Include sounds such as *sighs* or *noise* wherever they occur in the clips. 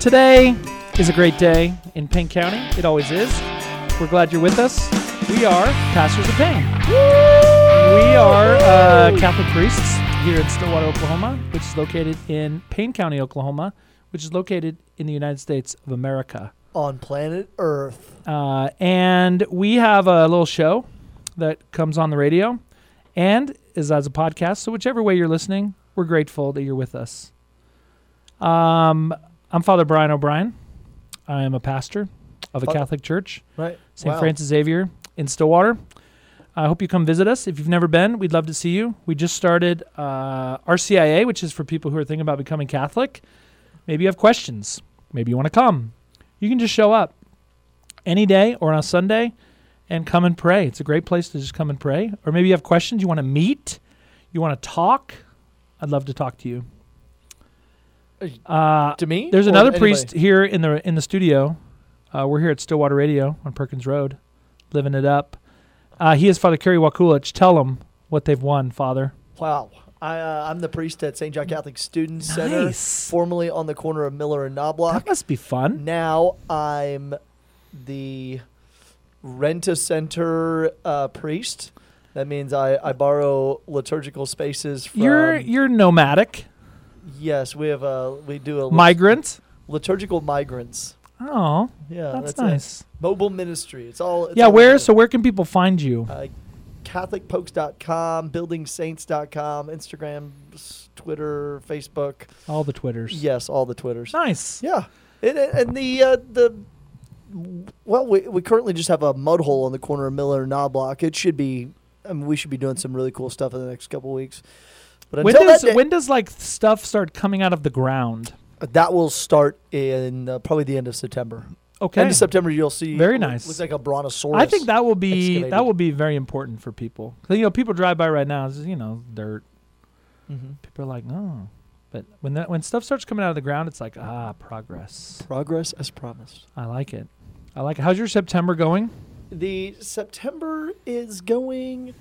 Today is a great day in Payne County. It always is. We're glad you're with us. We are Pastors of Payne. We are uh, Catholic priests here in Stillwater, Oklahoma, which is located in Payne County, Oklahoma, which is located in the United States of America. on planet Earth. Uh, and we have a little show that comes on the radio and is as a podcast. So, whichever way you're listening, we're grateful that you're with us. Um, I'm Father Brian O'Brien. I am a pastor of a Father- Catholic church, Right. St. Wow. Francis Xavier in Stillwater. I hope you come visit us. If you've never been, we'd love to see you. We just started uh, RCIA, which is for people who are thinking about becoming Catholic. Maybe you have questions. Maybe you want to come. You can just show up any day or on a Sunday and come and pray. It's a great place to just come and pray. Or maybe you have questions, you want to meet, you want to talk. I'd love to talk to you. Uh, To me? there's Or another anybody? priest here in the in the studio. Uh, we're here at Stillwater Radio on Perkins Road, living it up. Uh, he is Father Kerry Wakulich. Tell him what they've won, Father. Wow. I, uh, I'm the priest at St. John Catholic Student Center, formerly on the corner of Miller and Knobloch. That must be fun. Now I'm the rent a center uh, priest. That means I, I borrow liturgical spaces from. You're you're nomadic, yes, we have a we do a lit- migrant. liturgical migrants. Oh, Yeah, that's, that's, it. nice. Mobile ministry. It's all. It's Yeah, all where? So where can people find you? uh, CatholicPokes.com, BuildingSaints.com, Instagram, Twitter, Facebook. All the Twitters. Yes, all the Twitters. Nice. Yeah, and, and the uh, the well, we, we currently just have a mud hole on the corner of Miller and Knobloch. It should be. I mean, we should be doing some really cool stuff in the next couple weeks. But When does day, when does like stuff start coming out of the ground? that will start in uh, probably the end of September. Okay. End of September, you'll see. Very nice. Looks like a brontosaurus. I think that will be excavated. that will be very important for people. You know, people drive by right now. It's just, you know, dirt. Mhm. People are like, oh. But when that when stuff starts coming out of the ground, it's like ah, progress. progress as promised. I like it. I like it. How's your September going? The September is going.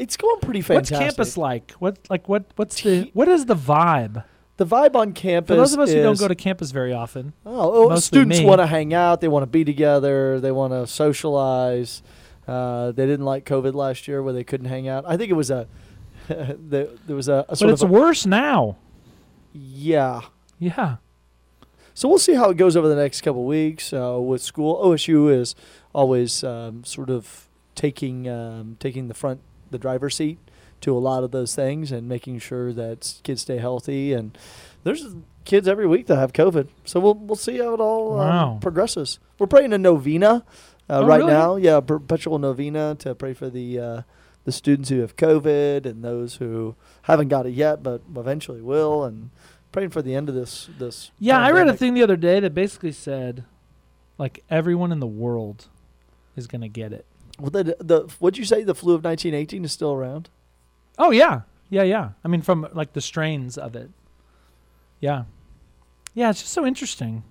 It's going pretty fantastic. What's campus like? What like what what's the what is the vibe? The vibe on campus. For those of us who don't go to campus very often, Oh, oh students want to hang out. They want to be together. They want to socialize. Uh, they didn't like COVID last year where they couldn't hang out. I think it was a *laughs* there, there was a, a but it's a, worse now. yeah. Yeah. So we'll see how it goes over the next couple weeks uh, with school. OSU is always um, sort of taking um, taking the front the driver's seat to a lot of those things and making sure that kids stay healthy. And there's kids every week that have COVID, so we'll we'll see how it all Wow. um, progresses. We're praying a novena uh, Oh, right really? now. Yeah, perpetual novena to pray for the. Uh, the students who have COVID and those who haven't got it yet, but eventually will, and praying for the end of this. This Yeah, I read a thing the other day that basically said like everyone in the world is going to get it. Well, the, the what'd you say? The flu of 1918 is still around. Oh yeah, yeah, yeah. I mean, from like the strains of it. Yeah, yeah. It's just so interesting.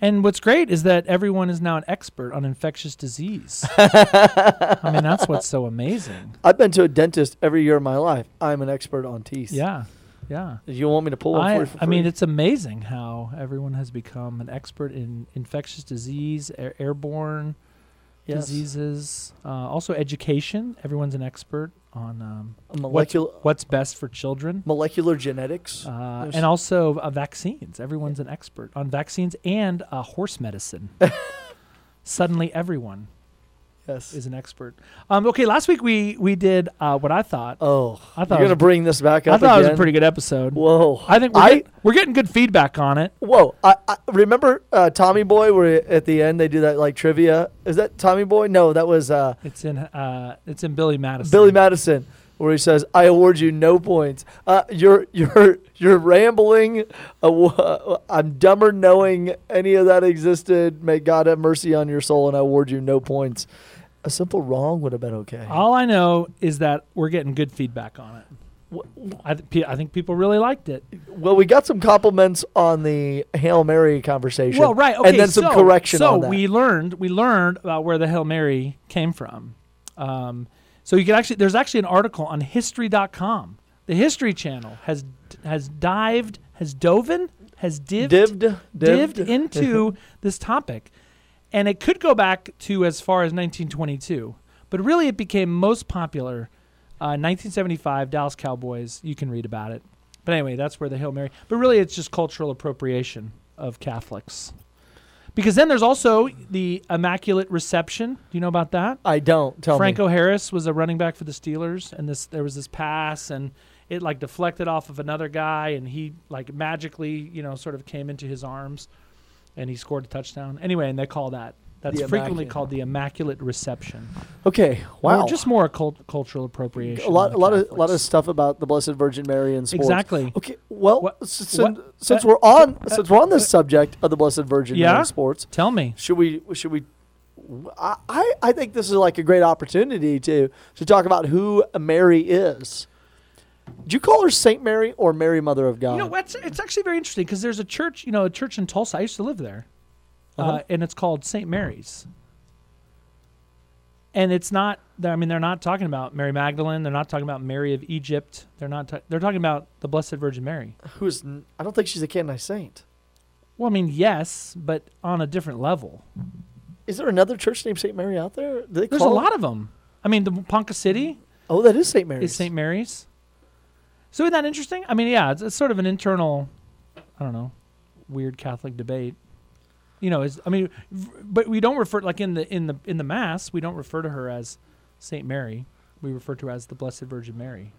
And what's great is that everyone is now an expert on infectious disease. I mean, that's what's so amazing. *laughs* I've been to a dentist every year of my life. I'm an expert on teeth. Yeah, yeah. You want me to pull one for I, you for I mean, it's amazing how everyone has become an expert in infectious disease, air, airborne Yes. diseases, uh, also education. Everyone's an expert on um, molecular what's best for children. molecular genetics. Uh, and also uh, vaccines. Everyone's an expert on vaccines and uh, horse medicine. *laughs* Suddenly, everyone yes. is an expert. Um, okay, last week we we did uh, what I thought. oh, I thought you're gonna bring this back up. I thought it was a pretty good episode. Whoa. I think we're, I get- we're getting good feedback on it. whoa. I, I remember uh, Tommy Boy where at the end they do that like trivia. Is that Tommy Boy? No, that was uh, It's in uh, it's in Billy Madison. Billy Madison, where he says, "I award you no points. Uh, you're you're you're rambling. Uh, I'm dumber knowing any of that existed. May God have mercy on your soul, and I award you no points." A simple wrong would have been okay. All I know is that we're getting good feedback on it. I, th- pe- I think people really liked it. Well, we got some compliments on the Hail Mary conversation. Well, right, okay, and then some so, correction So on that. So we learned we learned about where the Hail Mary came from. Um, so you can actually there's actually an article on History.com. The History Channel has has dived has dove in has dived Dived, dived dived. into *laughs* this topic. And it could go back to as far as 1922, but really it became most popular uh, 1975 Dallas Cowboys. You can read about it. But anyway, that's where the Hail Mary. But really, it's just cultural appropriation of Catholics. Because then there's also the Immaculate Reception. Do you know about that? I don't tell me. Franco me. Harris was a running back for the Steelers, and this there was this pass, and it like deflected off of another guy, and he like magically, you know, sort of came into his arms, and he scored a touchdown. Anyway, and they call that that's The frequently Immaculate. called the Immaculate Reception. Okay, Or wow. just more cult- cultural appropriation. a lot, of a lot of, a lot of stuff about the Blessed Virgin Mary and sports. exactly. Okay, well, What- since, what- since uh, we're on uh, since we're on this subject of the Blessed Virgin Yeah? Mary and sports, Tell me. should we should we? I, I I think this is like a great opportunity to to talk about who Mary is. Do you call her Saint Mary or Mary Mother of God? You know, what's, it's actually very interesting because there's a church, you know, a church in Tulsa. I used to live there, uh Uh-huh. and it's called St. Mary's. And it's not. I mean, they're not talking about Mary Magdalene. They're not talking about Mary of Egypt. They're not. ta- they're talking about the Blessed Virgin Mary. Who's? n- I don't think she's a canonized saint. Well, I mean, yes, but on a different level. Is there another church named Saint Mary out there? There's a lot of them. I mean, the Ponca City Oh, that is Saint Mary's. is St. Mary's. So isn't that interesting? I mean, yeah, it's, it's sort of an internal, I don't know, weird Catholic debate. You know, is I mean, v- but we don't refer like in the in the in the mass we don't refer to her as Saint Mary. We refer to her as the Blessed Virgin Mary.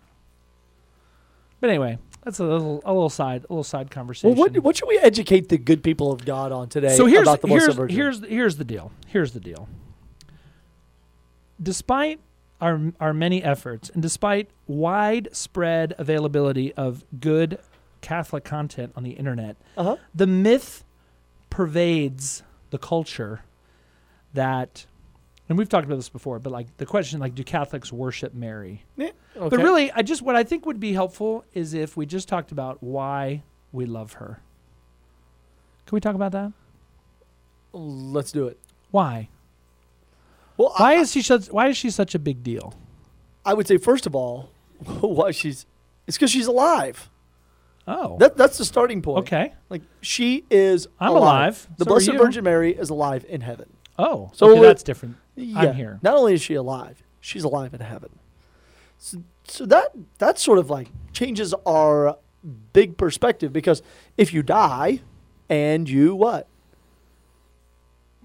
But anyway, that's a little a little side a little side conversation. Well, what what should we educate the good people of God on today so here's about the Blessed here's Virgin? here's here's the deal. Here's the deal. Despite our our many efforts and despite widespread availability of good Catholic content on the internet, uh-huh. the myth pervades the culture that and we've talked about this before, but like the question like do Catholics worship Mary? Yeah, But really, I just what I think would be helpful is if we just talked about why we love her. Can we talk about that? let's do it. Why? Well, Why I, is she such why is she such a big deal? I would say first of all, *laughs* why she's it's because she's alive. Oh. That that's the starting point. okay. Like she is. I'm alive. The So Blessed. Virgin Mary is alive in heaven. Oh. So okay, that's different. Yeah. here. Not only is she alive, she's alive in heaven. So, so that that sort of like changes our big perspective because if you die and you what?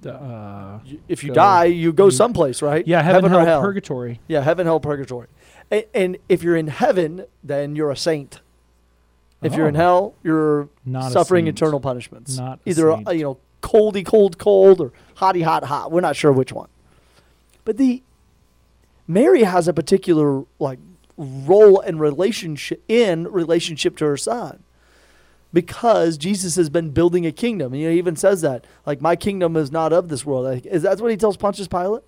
Uh, If you Go- die, you go you- someplace, right? yeah, heaven, or hell, hell. purgatory. Yeah, heaven, hell, purgatory. And, and if you're in heaven, then you're a saint. If you're in Oh. hell, you're Not suffering eternal punishments. Not a Either uh, you know, coldy, cold, cold, or hotty, hot, hot. We're not sure which one. But the Mary has a particular like role and relationship in relationship to her son. Because Jesus has been building a kingdom. And he even says that. Like, my kingdom is not of this world. Like, is that what he tells Pontius Pilate?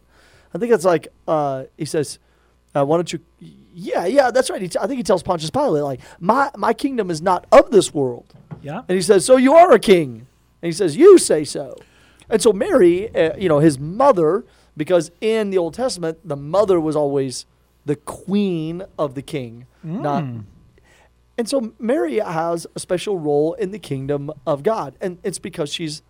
I think it's like, uh, he says, uh, why don't you yeah yeah that's right he t- i think he tells pontius pilate like my my kingdom is not of this world Yeah. and he says so you are a king and he says you say so and so mary uh, you know his mother because in the old testament the mother was always the queen of the king not Mm. And so mary has a special role in the kingdom of god and it's because she's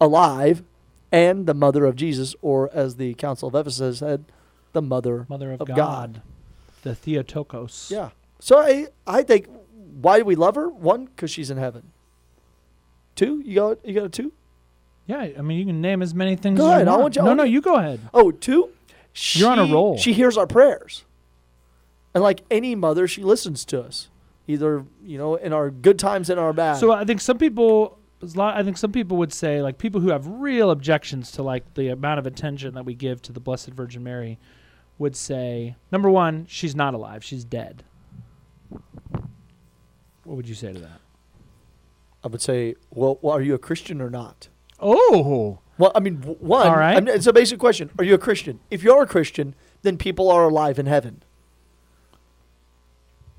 alive and the mother of jesus or as the council of ephesus said the mother Mother of, of God. God. The Theotokos. Yeah. So I I think why do we love her? One, because she's in heaven. Two, you got you got a two. Yeah. I mean, you can name as many things Go as ahead, I want. you- no, no, you- you go ahead. Oh, two. You're on a roll. She hears our prayers, and like any mother, she listens to us, either you know in our good times and our bad. So I think some people, there's a lot- I think some people would say, like people who have real objections to like the amount of attention that we give to the Blessed Virgin Mary, would say, number one, she's not alive; she's dead. What would you say to that? I would say, well, well, are you a Christian or not? Oh, Well, I mean, one. All right. I mean, it's a basic question. Are you a Christian? If you're a Christian, then people are alive in heaven.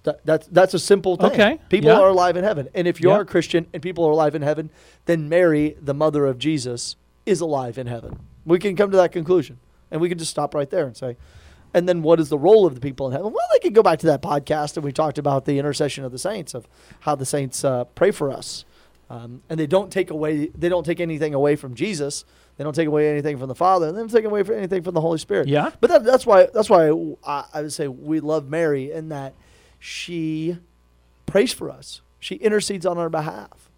That, that's that's a simple thing. Okay, People yeah. are alive in heaven, and if you Yeah. are a Christian and people are alive in heaven, then Mary, the mother of Jesus, is alive in heaven. We can come to that conclusion, and we can just stop right there and say, and then what is the role of the people in heaven? Well, they can go back to that podcast, and we talked about the intercession of the saints, of how the saints uh, pray for us. um, and they don't take away they don't take anything away from Jesus. They don't take away anything from the Father, and they don't take away anything from the Holy Spirit. Yeah. But that, that's why that's why I, I would say we love Mary in that she prays for us. She intercedes on our behalf.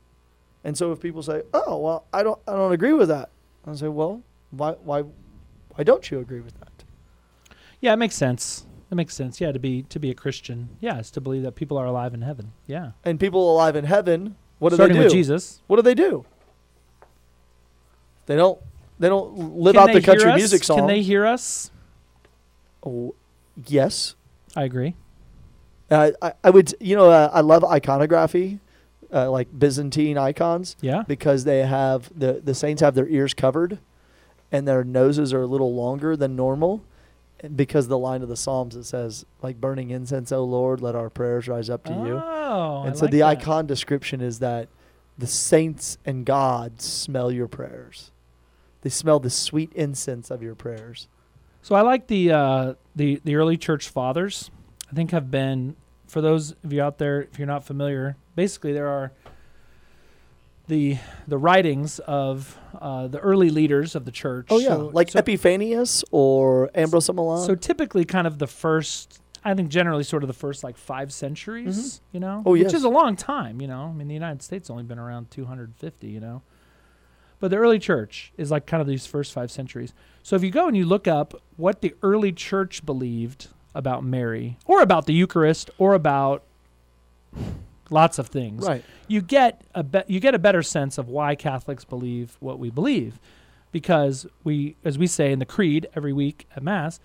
And so if people say, "Oh, well, I don't I don't agree with that," I say, "Well, why why why don't you agree with that?" Yeah, it makes sense. It makes sense. Yeah, to be to be a Christian, yeah, is to believe that people are alive in heaven. Yeah, And people alive in heaven, what do starting they do? with Jesus. What do they do? They don't they don't live Can out the country us? music song. Can they hear us? Oh, yes. I agree. Uh, I, I would, you know, uh, I love iconography, uh, like Byzantine icons, Yeah. because they have the the saints have their ears covered, and their noses are a little longer than normal, because the line of the Psalms it says like burning incense, O Lord, let our prayers rise up to you. Oh, I and so like the that. icon description is that the saints and God smell your prayers. They smell the sweet incense of your prayers. So I like the uh, the the early church fathers. I think have been for those of you out there if you're not familiar. Basically, there are the the writings of uh, the early leaders of the church. Oh yeah, So- like so, Epiphanius or Ambrose of Milan. so typically, kind of the first. I think generally, sort of the first like five centuries. Mhm. You know, Oh, yes. which is a long time. You know, I mean, the United States only been around 250. You know, but the early church is like kind of these first five centuries. So if you go and you look up what the early church believed about Mary, or about the Eucharist, or about lots of things, right. you get a be- you get a better sense of why Catholics believe what we believe, because we, as we say in the Creed every week at Mass,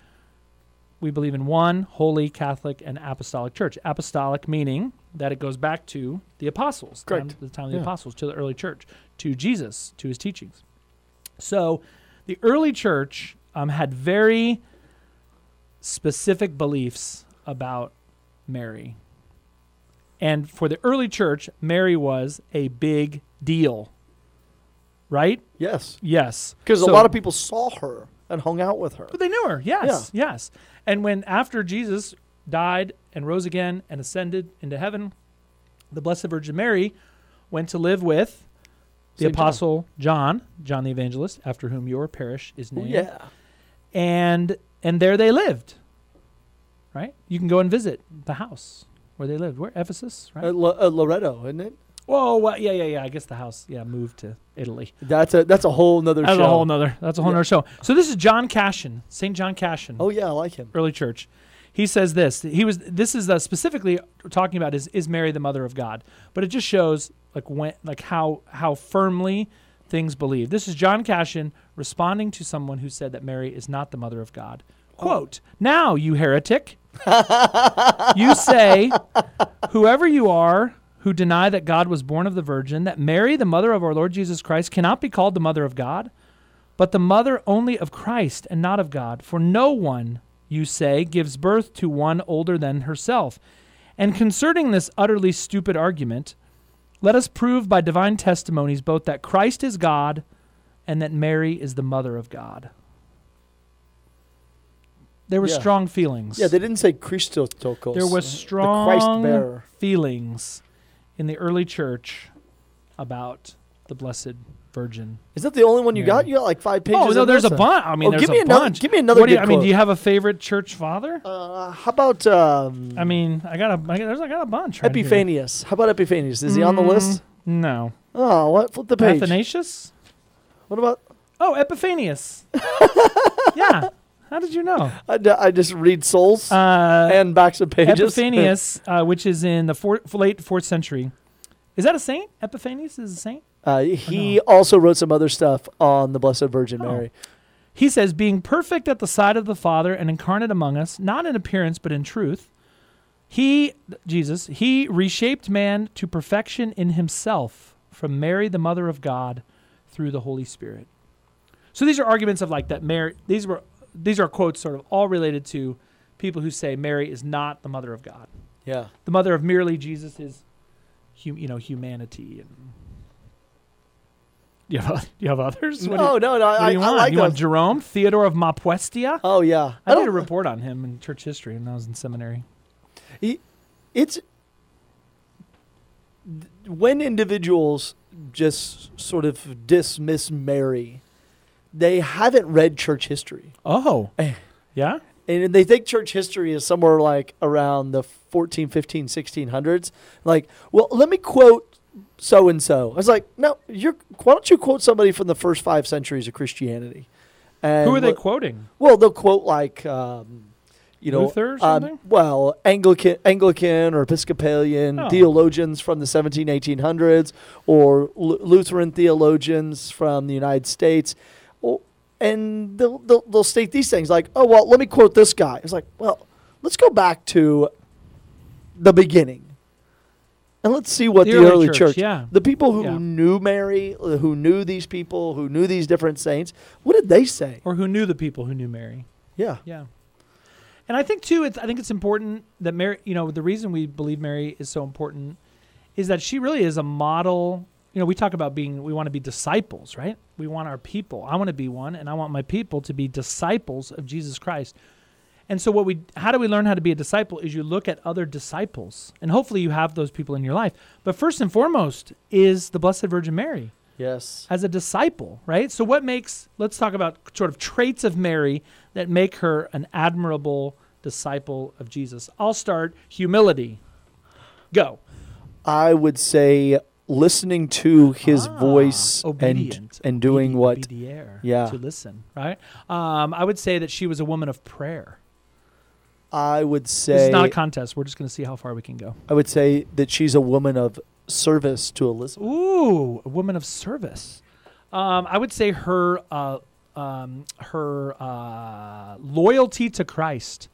we believe in one holy Catholic and Apostolic Church. Apostolic meaning that it goes back to the apostles, time- Correct. the time of the Yeah. apostles, to the early church, to Jesus, to his teachings. So, the early church um, had very specific beliefs about Mary. And for the early church, Mary was a big deal. Right? Yes. Yes. Because a lot of people saw her and hung out with her. But they knew her. Yes. Yes. And when after Jesus died and rose again and ascended into heaven, the Blessed Virgin Mary went to live with the Saint apostle John, John the evangelist, after whom your parish is Oh, named. yeah. And and there they lived. Right? You can go and visit the house where they lived. Where Ephesus, right? Uh, Lo- uh, Loretto, isn't it? Whoa, well, yeah, yeah, yeah. I guess the house, yeah, moved to Italy. That's a that's a whole nother That's show. a whole nother. That's a whole Yeah. nother show. So this is John Cassian, Saint John Cassian, oh yeah, I like him. early church. He says this. He was. This is uh, specifically talking about is is Mary the mother of God, but it just shows like when like how how firmly things believe. This is John Cassian responding to someone who said that Mary is not the mother of God. Oh. Quote: Now you heretic, you say, whoever you are who deny that God was born of the Virgin, that Mary, the mother of our Lord Jesus Christ, cannot be called the mother of God, but the mother only of Christ and not of God. For no one, you say, gives birth to one older than herself. And concerning this utterly stupid argument, let us prove by divine testimonies both that Christ is God and that Mary is the mother of God. There were Yeah. strong feelings. Yeah, they didn't say Christotokos. There was uh, the strong Christ bearer. feelings in the early church about the Blessed Virgin. Is that the only one you got? You got like five pages. oh no, there's a bunch. I mean, Oh, there's give me a another. bunch. Give me another. What do you, good I mean, do you have a favorite church father? Uh, how about um, I mean, I got a, I got, there's, I got a bunch. Right here. Epiphanius? How about Epiphanius? Is he on the Mm, list? No. Oh, what? Flip the page. Athanasius? What about? Oh, Epiphanius. *laughs* yeah. How did you know? I, d- I just read souls Uh, and backs of pages. Epiphanius, *laughs* uh, which is in the four, late fourth century. Is that a saint? Epiphanius is a saint? Uh, he also wrote some other stuff on the Blessed Virgin Oh. Mary. He says, being perfect at the side of the Father and incarnate among us, not in appearance but in truth, he, Jesus, he reshaped man to perfection in himself from Mary, the mother of God, through the Holy Spirit. So these are arguments of like that Mary, these were, these are quotes sort of all related to people who say Mary is not the mother of God. Yeah. The mother of merely Jesus is, hum, you know, humanity and. Do you have, do you have others? What do you- No, no, no. what I, do you I want? like you want. Jerome, Theodore of Mopsuestia? Oh yeah. I, did a report on him in church history when I was in seminary. It's when individuals just sort of dismiss Mary, they haven't read church history. Oh, Eh. yeah. And they think church history is somewhere like around the 14, 15, 1600s. Like, well, let me quote so and so. I was like, no, you're, why don't you quote somebody from the first five centuries of Christianity? And Who are they quoting? Well, they'll quote like, um, you know, Luther or um, well, Anglican, Anglican or Episcopalian Oh. theologians from the 17, 1800s, or Lu- Lutheran theologians from the United States, Well, and they'll, they'll they'll state these things like, oh well, let me quote this guy. It's like, well, let's go back to the beginning, and let's see what the, early, church, Yeah. the people who Yeah. knew Mary, uh, who knew these people, who knew these different saints, what did they say? Or who knew the people who knew Mary? Yeah. Yeah. And I think too, it's, I think it's important that Mary. You know, the reason we believe Mary is so important is that she really is a model. You know, we talk about being. We want to be disciples, right? We want our people. I want to be one, and I want my people to be disciples of Jesus Christ. And so, what we, how do we learn how to be a disciple? Is you look at other disciples, and hopefully, you have those people in your life. But first and foremost is the Blessed Virgin Mary Yes. as a disciple, right? So, what makes, let's talk about sort of traits of Mary that make her an admirable disciple of Jesus. I'll start humility. Go. I would say listening to his Ah, voice and obedient, and doing obedi- what Yeah. to listen, right? Um, I would say that she was a woman of prayer. I would This say. is not a contest. We're just going to see how far we can go. I would say that she's a woman of service to Elizabeth. Ooh, a woman of service. Um, I would say her uh, um, her uh, loyalty to Christ,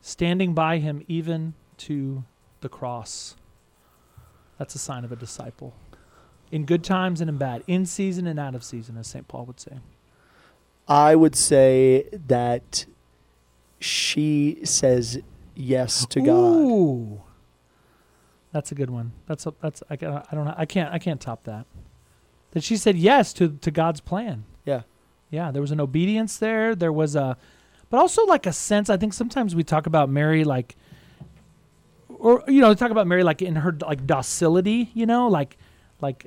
standing by him even to the cross. That's a sign of a disciple. In good times and in bad, in season and out of season, as St. Paul would say. I would say that she says yes to God. Ooh, that's a good one. That's a, that's I, I don't know. I can't I can't top that. That she said yes to to God's plan. Yeah. Yeah, there was an obedience there. There was a, but also like a sense. I think sometimes we talk about Mary like, or you know, talk about Mary like in her like docility. You know, like like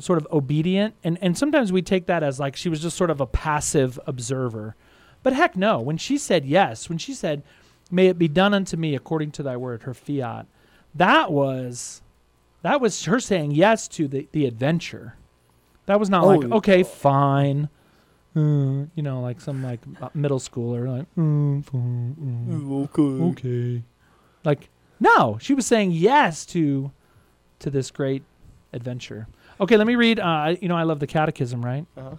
sort of obedient, and and sometimes we take that as like she was just sort of a passive observer. But heck no, when she said yes, when she said, "May it be done unto me according to Thy word," her fiat, that was that was her saying yes to the the adventure. That was not Oh, like okay, fine. Uh, you know, like some like uh, middle schooler, like mm, fine, mm, Okay. okay. Like no, she was saying yes to to this great adventure. Okay, let me read. Uh, you know, I love the Catechism, right? Uh-huh.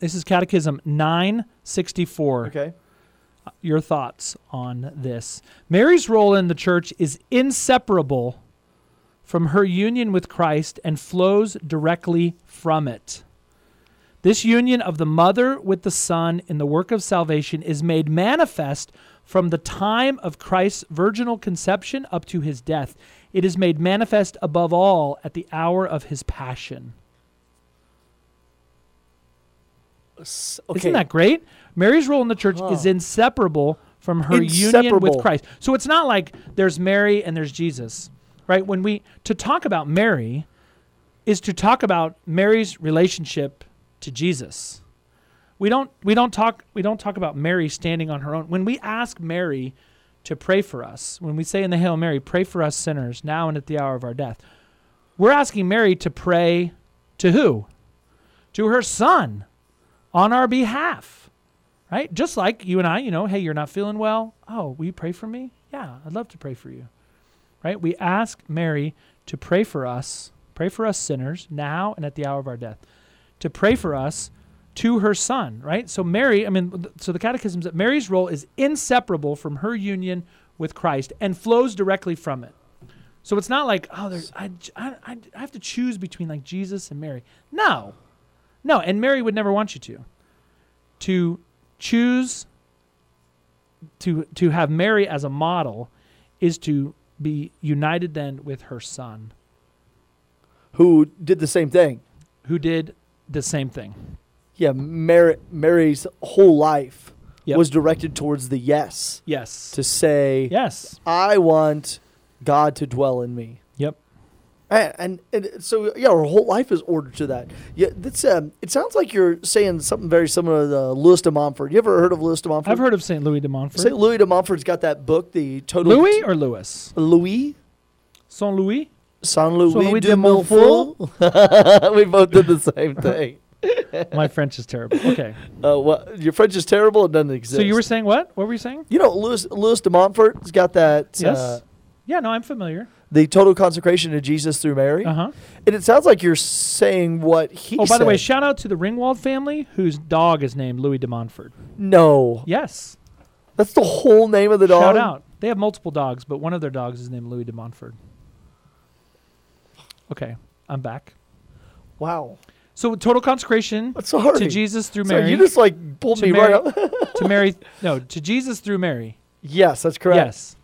This is Catechism nine sixty four. Okay. Your thoughts on this? Mary's role in the church is inseparable from her union with Christ and flows directly from it. This union of the mother with the son in the work of salvation is made manifest from the time of Christ's virginal conception up to his death. It is made manifest above all at the hour of his passion. Okay. Isn't that great? Mary's role in the church is inseparable from her union with Christ. So it's not like there's Mary and there's Jesus, right? When we to talk about Mary is to talk about Mary's relationship to Jesus. We don't we don't talk we don't talk about Mary standing on her own. When we ask Mary to pray for us, when we say in the Hail Mary, pray for us sinners now and at the hour of our death, we're asking Mary to pray to who? To her son on our behalf, right? Just like you and I, you know, hey, you're not feeling well. Oh, will you pray for me? Yeah, I'd love to pray for you, right? We ask Mary to pray for us, pray for us sinners now and at the hour of our death, to pray for us to her son, right? So Mary, I mean, so the catechism that Mary's role is inseparable from her union with Christ and flows directly from it. So it's not like, oh, there's, I, I, I have to choose between like Jesus and Mary. No, no, and Mary would never want you to. To choose to to have Mary as a model is to be united then with her son, Who did the same thing? who did the same thing. Yeah, Mary, Mary's whole life Yep. was directed towards the yes Yes. to say, yes. I want God to dwell in me. And, and, and so yeah, our whole life is ordered to that. Yeah, that's um. It sounds like you're saying something very similar to Louis de Montfort. You ever heard of Louis de Montfort? I've heard of St. Louis de Montfort. St. Louis de Montfort's got that book, the total Louis or Louis? Louis Saint Louis? Saint Louis, Saint Louis de de Montfort. *laughs* we both did the same thing. *laughs* My French is terrible. Okay. *laughs* Uh, what your French is terrible. It doesn't exist. So you were saying what? What were you saying? you know, Louis Louis de Montfort's got that. Yes. Uh, Yeah, no, I'm familiar. The total consecration to Jesus through Mary. Uh huh. And it sounds like you're saying what he Oh, by the way, shout out to the Ringwald family whose dog is named Louis de Montfort. no. Yes. That's the whole name of the dog. Shout out. They have multiple dogs, but one of their dogs is named Louis de Montfort. Okay, I'm back. Wow. So total consecration Sorry. to Jesus through Sorry, Mary. you just like pulled me Mary- right up. *laughs* to Mary. No, to Jesus through Mary. yes, that's correct. Yes.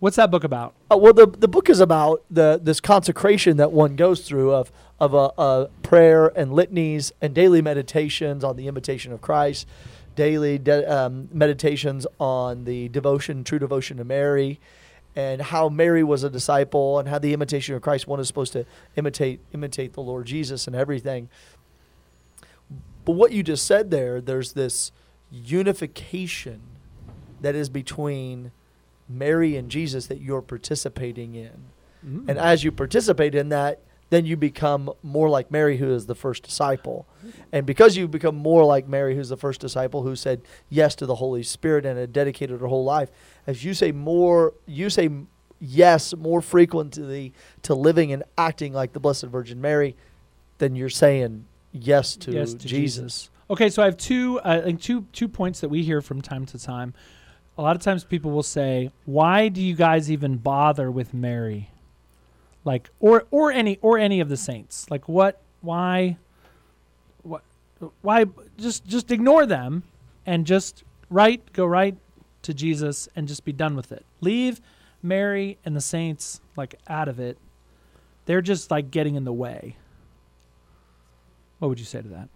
What's that book about? Uh, well, the the book is about the this consecration that one goes through of of a, a prayer and litanies and daily meditations on the imitation of Christ, daily de- um, meditations on the devotion, true devotion to Mary, and how Mary was a disciple and how the imitation of Christ one is supposed to imitate imitate the Lord Jesus and everything. But what you just said there, there's this unification that is between Mary and Jesus that you're participating in. Mm. And as you participate in that, then you become more like Mary, who is the first disciple. And because you become more like Mary, who's the first disciple, who said yes to the Holy Spirit and had dedicated her whole life, as you say more, you say yes more frequently to living and acting like the Blessed Virgin Mary, then you're saying yes to, Yes to Jesus. Jesus. Okay, so I have two, uh, like two, two points that we hear from time to time. A lot of times, people will say, "Why do you guys even bother with Mary?" Like, or or any or any of the saints. Like, what? Why? What? Why? Just just ignore them, and just right go right to Jesus, and just be done with it. Leave Mary and the saints like out of it. They're just like getting in the way. What would you say to that?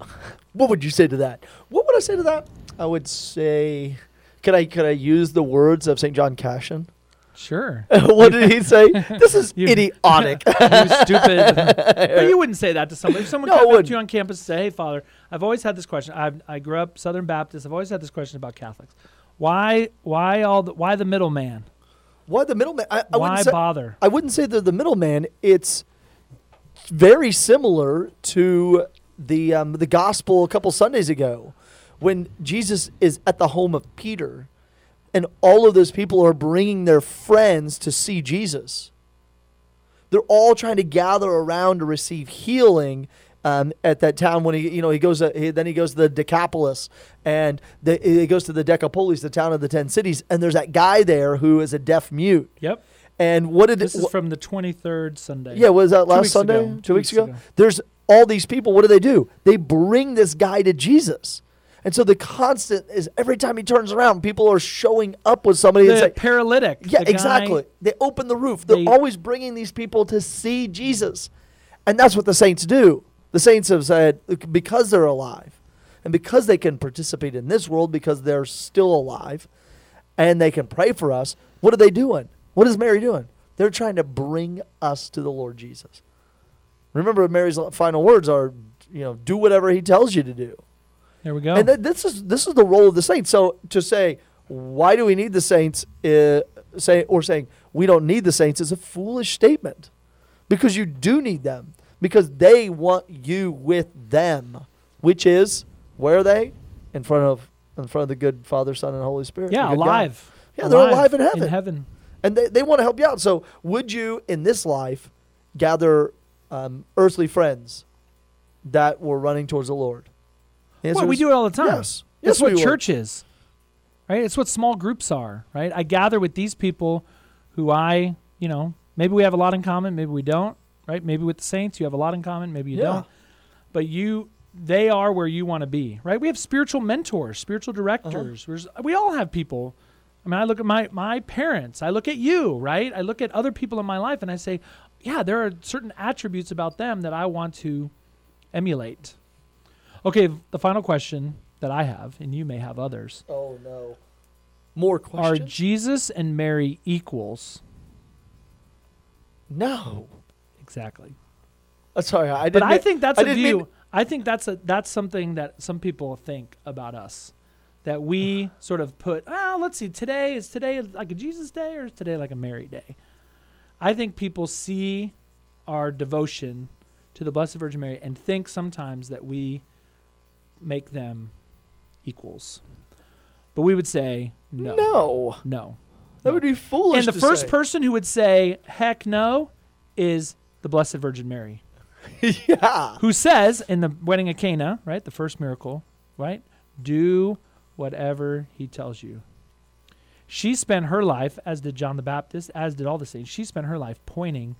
*laughs* What would you say to that? What would I say to that? I would say, could I could I use the words of Saint John Cassian? Sure. *laughs* what did he say? *laughs* This is You- idiotic. *laughs* you stupid. but you wouldn't say that to somebody. If someone No, came up to you on campus and say, "Hey, Father, I've always had this question. I I grew up Southern Baptist. I've always had this question about Catholics. Why why all the why the middleman? Why the middleman? I, I Why wouldn't say, bother? I wouldn't say they're the middleman. It's very similar to the um, the gospel a couple Sundays ago, when Jesus is at the home of Peter, and all of those people are bringing their friends to see Jesus. They're all trying to gather around to receive healing. Um, at that town, when he, you know, he goes, uh, he, then he goes to the Decapolis, and the, he goes to the Decapolis, the town of the ten cities, and there's that guy there who is a deaf mute. Yep. And what did This is from the 23rd Sunday. yeah, was that last weeks Sunday? ago. Two, weeks, ago? There's all these people. What do they do? They bring this guy to Jesus. And so the constant is every time he turns around, people are showing up with somebody The say, paralytic. Yeah, the guy- exactly. They open the roof. They're They- always bringing these people to see Jesus. And that's what the saints do. The saints have said, because they're alive and because they can participate in this world, because they're still alive and they can pray for us, what are they doing? What is Mary doing? They're trying to bring us to the Lord Jesus. Remember, Mary's final words are, you know, do whatever he tells you to do. There we go. And th- this is this is the role of the saints. So to say why do we need the saints, uh, say or saying we don't need the saints is a foolish statement, because you do need them because they want you with them, which is where are they in front of in front of the good Father, Son, and Holy Spirit. yeah, good God. alive. Yeah, they're alive in heaven. In heaven. and they, they want to help you out. So would you in this life gather um, earthly friends that were running towards the Lord? The Well, we do it all the time. Yes. That's Yes, what we would. is, right? It's what small groups are, right? I gather with these people who I, you know, maybe we have a lot in common, maybe we don't, right? Maybe with the saints, you have a lot in common, maybe you Yeah. don't. But you, they are where you want to be, right? We have spiritual mentors, spiritual Uh-huh. directors. We all have people. I mean, I look at my my parents. I look at you, right? I look at other people in my life, and I say, yeah, there are certain attributes about them that I want to emulate. Okay, the final question that I have, and you may have others. Oh no. More questions. Are? Jesus and Mary equals? no. exactly. Uh, sorry, I didn't. But I mean- think that's I a view. mean- I think that's a that's something that some people think about us. That we *sighs* sort of put, oh, let's see, today is today like a Jesus day or is today like a Mary day? I think people see our devotion to the Blessed Virgin Mary and think sometimes that we make them equals. But we would say no. no, No. that would be foolish. And the to first say. person who would say heck no is the Blessed Virgin Mary *laughs* yeah. who says in the wedding of Cana, right, the first miracle, right, do whatever he tells you. She spent her life, as did John the Baptist, as did all the saints. She spent her life pointing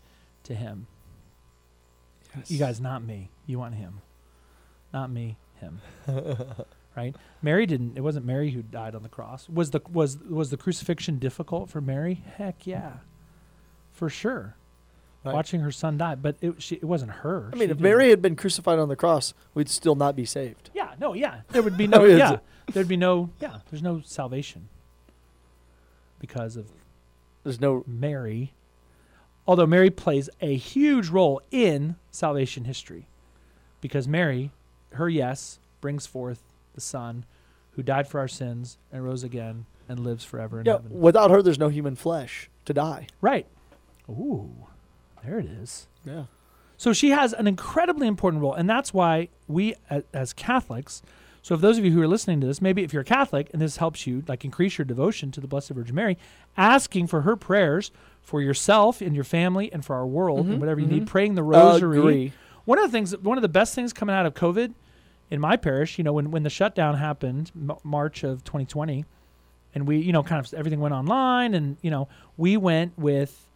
to him. You guys, not me. You want him, not me. Him, *laughs* right? Mary didn't. It wasn't Mary who died on the cross. Was the was was the crucifixion difficult for Mary? Heck yeah, for sure. Right. Watching her son die, but it she, it wasn't her. I She mean, if Mary had been crucified on the cross, we'd still not be saved. Yeah, no, yeah. There would be *laughs* no, yeah. There'd be no, yeah. There's no salvation because of There's no. Mary. Although Mary plays a huge role in salvation history because Mary, her yes, brings forth the Son who died for our sins and rose again and lives forever in Yeah, heaven. without her, there's no human flesh to die. Right. Ooh, there it is. Yeah. So she has an incredibly important role, and that's why we, as, Catholics, so if those of you who are listening to this, maybe if you're a Catholic and this helps you like increase your devotion to the Blessed Virgin Mary, asking for her prayers for yourself and your family and for our world Mhm, and whatever you mhm. need, praying the rosary. Agree. One of the things, one of the best things coming out of COVID in my parish, you know, when when the shutdown happened, M- March of 2020, and we, you know, kind of everything went online, and you know, we went with,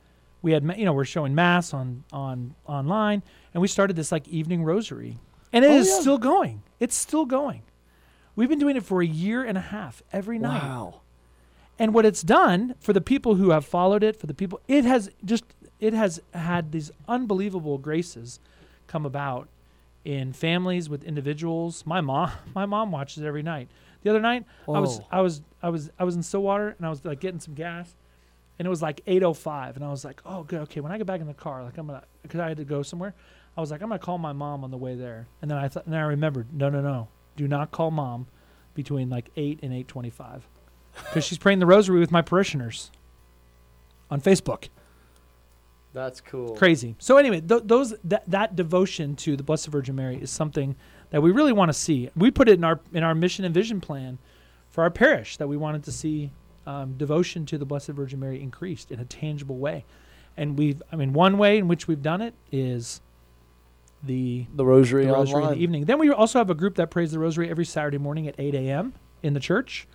we had, you know, we're showing mass on on online, and we started this like evening rosary, and it Oh, is yeah. still going. It's still going. We've been doing it for a year and a half every night. Wow. And what it's done for the people who have followed it, for the people, it has just it has had these unbelievable graces come about in families with individuals. My mom, *laughs* my mom watches it every night. The other night, I was I was I was I was in Stillwater and I was like getting some gas, and it was like 8:05, and I was like, oh good, okay. When I get back in the car, like I'm gonna, because I had to go somewhere, I was like, I'm gonna call my mom on the way there, and then I thought, and I remembered, no, no, no, do not call mom between like 8 and 8:25 because she's praying the rosary with my parishioners on Facebook. That's cool. Crazy. So anyway, th- those that that devotion to the Blessed Virgin Mary is something that we really want to see. We put it in our in our mission and vision plan for our parish that we wanted to see um, devotion to the Blessed Virgin Mary increased in a tangible way. And we've, I mean, one way in which we've done it is the The rosary, the rosary in the evening. Then we also have a group that prays the rosary every Saturday morning at 8 a.m. in the church.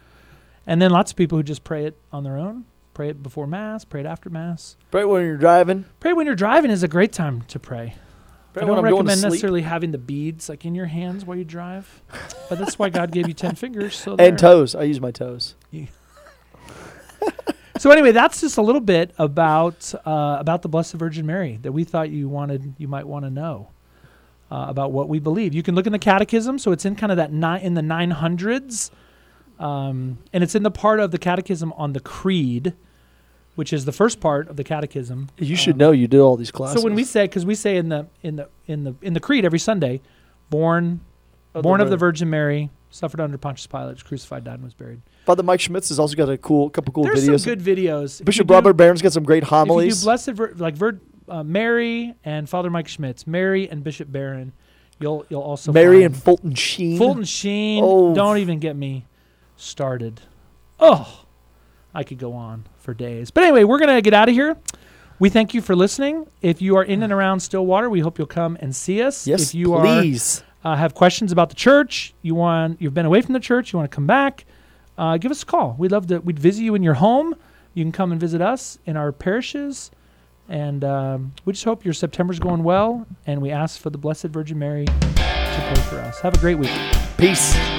And then lots of people who just pray it on their own, pray it before Mass, pray it after Mass. Pray when you're driving. Pray when you're driving is a great time to pray. Right I don't I'm going to recommend necessarily having the beads like in your hands while you drive, but that's why God gave you 10 *laughs* fingers. So there. And toes. I use my toes. *laughs* So anyway, that's just a little bit about uh, about the Blessed Virgin Mary that we thought you wanted you might want to know uh, about what we believe. You can look in the Catechism, so it's in kind of that nine in the nine hundreds, um, and it's in the part of the Catechism on the Creed, which is the first part of the Catechism. You should Um, know you did all these classes. So when we say, because we say in the in the in the in the Creed every Sunday, born Of the born of the Virgin. Virgin Mary, suffered under Pontius Pilate, was crucified, died, and was buried. Father Mike Schmitz has also got a cool couple cool There's videos. some good videos. Bishop do- Robert Barron's got some great If you homilies. do Blessed Vir- like Vir- uh, Mary and Father Mike Schmitz, Mary and Bishop Barron, you'll you'll also Mary find and Fulton Sheen. Fulton Sheen. Oh. Don't even get me started. Oh, I could go on for days. But anyway, we're gonna get out of here. We thank you for listening. If you are in and around Stillwater, we hope you'll come and see us. yes, if you please. are uh, have questions about the church, you want you've been away from the church, you want to come back, uh, give us a call. We'd love to. We'd visit you in your home. You can come and visit us in our parishes, and um, we just hope your September's going well. And we ask for the Blessed Virgin Mary to pray for us. Have a great week. Peace.